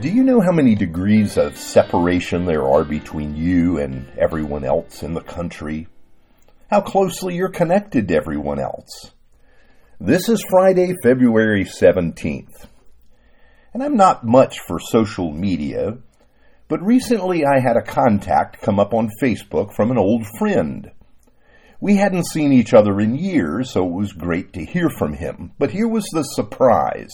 Do you know how many degrees of separation there are between you and everyone else in the country? How closely you're connected to everyone else? This is Friday, February 17th. And I'm not much for social media, but recently I had a contact come up on Facebook from an old friend. We hadn't seen each other in years, so it was great to hear from him. But here was the surprise.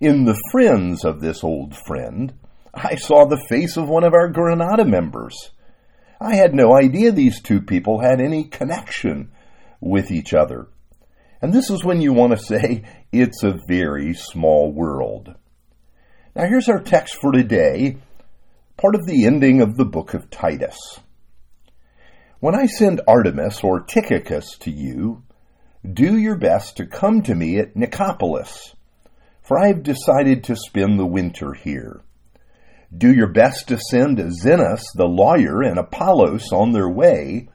In the friends of this old friend, I saw the face of one of our Granada members. I had no idea these two people had any connection with each other. And this is when you want to say, it's a very small world. Now here's our text for today, part of the ending of the book of Titus. When I send Artemas or Tychicus to you, do your best to come to me at Nicopolis for I have decided to spend the winter here. Do your best to send Zenas the lawyer and Apollos on their way.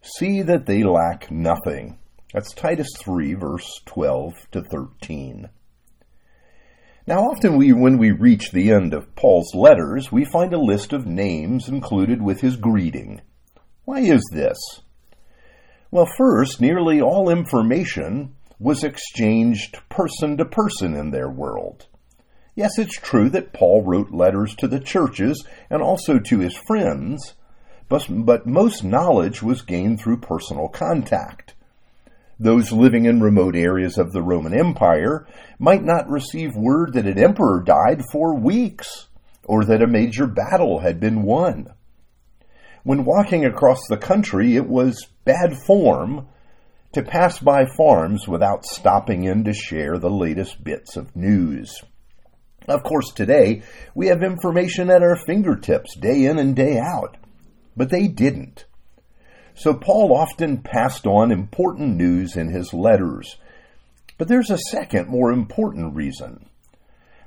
See that they lack nothing. That's Titus 3, verse 12 to 13. Now, often we, when we reach the end of Paul's letters, we find a list of names included with his greeting. Why is this? Well, first, nearly all information was exchanged person to person in their world. Yes, it's true that Paul wrote letters to the churches and also to his friends, but, but most knowledge was gained through personal contact. Those living in remote areas of the Roman Empire might not receive word that an emperor died for weeks or that a major battle had been won. When walking across the country, it was bad form to pass by farms without stopping in to share the latest bits of news. Of course, today we have information at our fingertips day in and day out, but they didn't. So Paul often passed on important news in his letters. But there's a second, more important reason.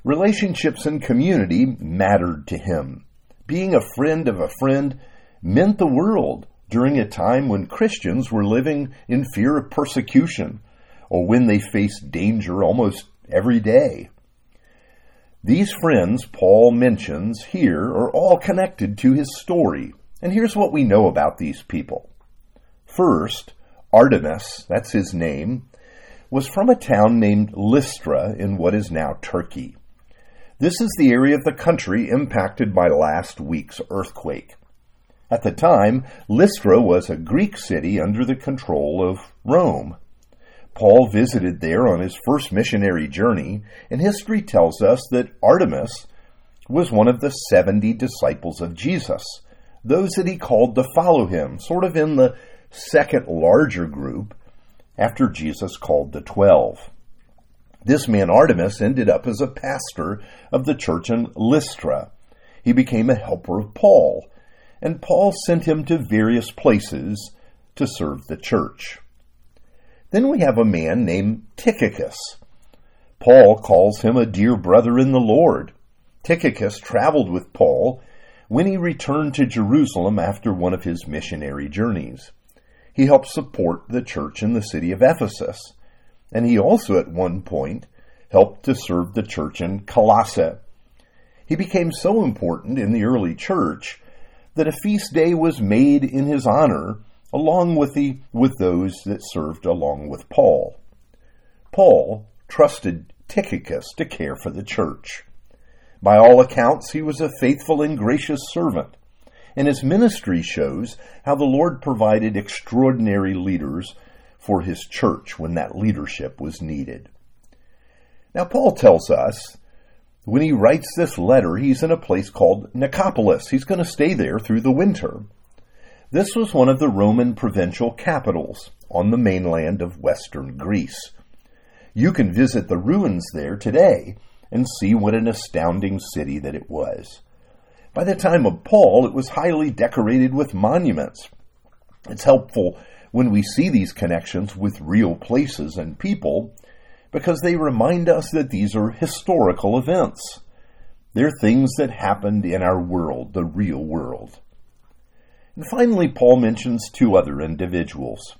Relationships and community mattered to him. Being a friend of a friend meant the world during a time when Christians were living in fear of persecution or when they faced danger almost every day. These friends Paul mentions here are all connected to his story, and here's what we know about these people. First, Artemas, that's his name, was from a town named Lystra in what is now Turkey. This is the area of the country impacted by last week's earthquake. At the time, Lystra was a Greek city under the control of Rome. Paul visited there on his first missionary journey, and history tells us that Artemas was one of the 70 disciples of Jesus, those that he called to follow him, sort of in the second larger group after Jesus called the 12. This man Artemas ended up as a pastor of the church in Lystra. He became a helper of Paul and Paul sent him to various places to serve the church. Then we have a man named Tychicus. Paul calls him a dear brother in the Lord. Tychicus traveled with Paul when he returned to Jerusalem after one of his missionary journeys. He helped support the church in the city of Ephesus, and he also at one point helped to serve the church in Colossae. He became so important in the early church that a feast day was made in his honor along with the with those that served along with Paul. Paul trusted Tychicus to care for the church. By all accounts, he was a faithful and gracious servant, and his ministry shows how the Lord provided extraordinary leaders for his church when that leadership was needed. Now, Paul tells us when he writes this letter, he's in a place called Nicopolis. He's going to stay there through the winter. This was one of the Roman provincial capitals on the mainland of western Greece. You can visit the ruins there today and see what an astounding city that it was. By the time of Paul, it was highly decorated with monuments. It's helpful when we see these connections with real places and people because they remind us that these are historical events. They're things that happened in our world, the real world. And finally, Paul mentions two other individuals.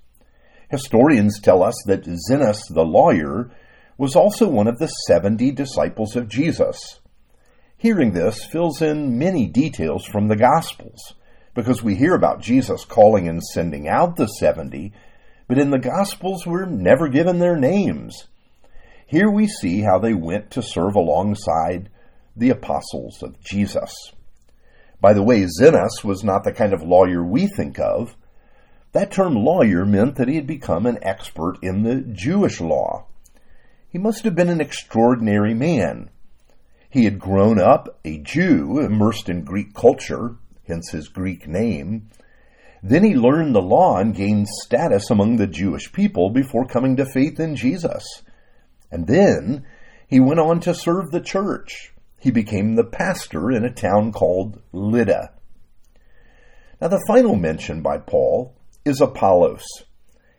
Historians tell us that Zenas the lawyer was also one of the 70 disciples of Jesus. Hearing this fills in many details from the Gospels, because we hear about Jesus calling and sending out the seventy, but in the Gospels we're never given their names. Here we see how they went to serve alongside the apostles of Jesus. By the way, Zenas was not the kind of lawyer we think of. That term lawyer meant that he had become an expert in the Jewish law. He must have been an extraordinary man. He had grown up a Jew, immersed in Greek culture, hence his Greek name. Then he learned the law and gained status among the Jewish people before coming to faith in Jesus. And then he went on to serve the church. He became the pastor in a town called Lydda. Now, the final mention by Paul is Apollos.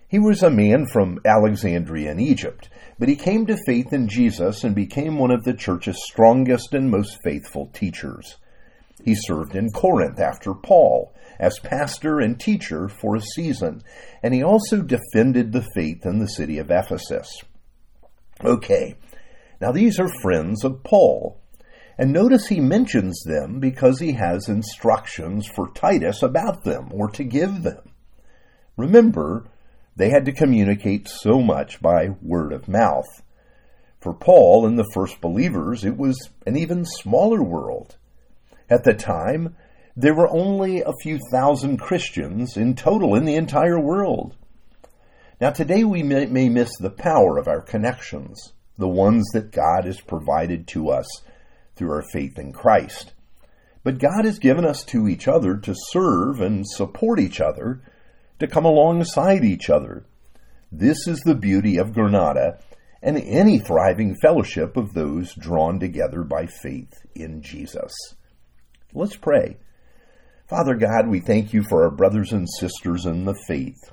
He was a man from Alexandria in Egypt, but he came to faith in Jesus and became one of the church's strongest and most faithful teachers. He served in Corinth after Paul as pastor and teacher for a season, and he also defended the faith in the city of Ephesus. Okay, now these are friends of Paul. And notice he mentions them because he has instructions for Titus about them or to give them. Remember, they had to communicate so much by word of mouth. For Paul and the first believers, it was an even smaller world. At the time, there were only a few thousand Christians in total in the entire world. Now, today we may, may miss the power of our connections, the ones that God has provided to us through our faith in Christ. But God has given us to each other to serve and support each other, to come alongside each other. This is the beauty of Granada and any thriving fellowship of those drawn together by faith in Jesus. Let's pray. Father God, we thank you for our brothers and sisters in the faith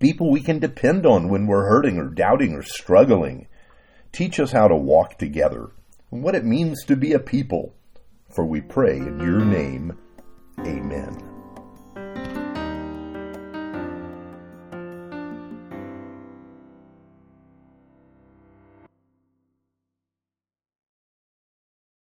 people we can depend on when we're hurting or doubting or struggling. Teach us how to walk together and what it means to be a people. For we pray in your name. Amen.